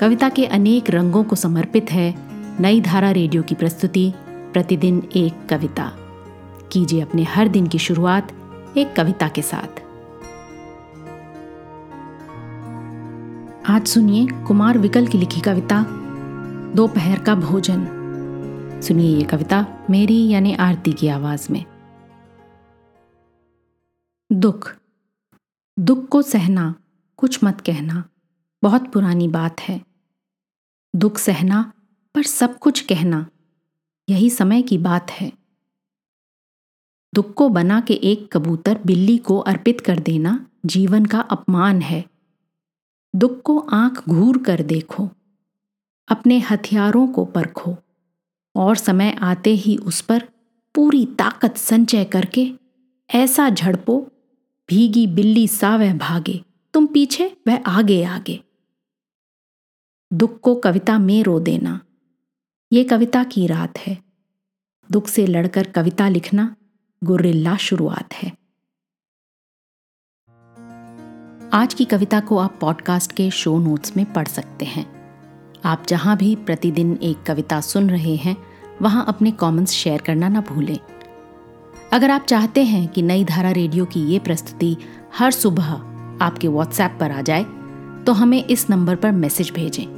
कविता के अनेक रंगों को समर्पित है नई धारा रेडियो की प्रस्तुति, प्रतिदिन एक कविता। कीजिए अपने हर दिन की शुरुआत एक कविता के साथ। आज सुनिए कुमार विकल की लिखी कविता, दोपहर का भोजन। सुनिए ये कविता मेरी यानी आरती की आवाज़ में। दुख। दुख को सहना, कुछ मत कहना, बहुत पुरानी बात है। दुख सहना, पर सब कुछ कहना। यही समय की बात है। दुख को बना के एक कबूतर बिल्ली को अर्पित कर देना जीवन का अपमान है। दुख को आँख घूर कर देखो, अपने हथियारों को परखो, और समय आते ही उस पर पूरी ताकत संचय करके ऐसा झड़पो, भीगी बिल्ली सा वह भागे, तुम पीछे वह आगे आगे। दुख को कविता में रो देना। ये कविता की रात है। दुख से लड़कर कविता लिखना गुर्रिल्ला शुरुआत है। आज की कविता को आप पॉडकास्ट के शो नोट्स में पढ़ सकते हैं। आप जहाँ भी प्रतिदिन एक कविता सुन रहे हैं, वहाँ अपने कमेंट्स शेयर करना ना भूलें। अगर आप चाहते हैं कि नई धारा रेडियो की ये प्रस्तुति हर सुबह आपके व्हाट्सएप पर आ जाए तो हमें इस नंबर पर मैसेज भेजें।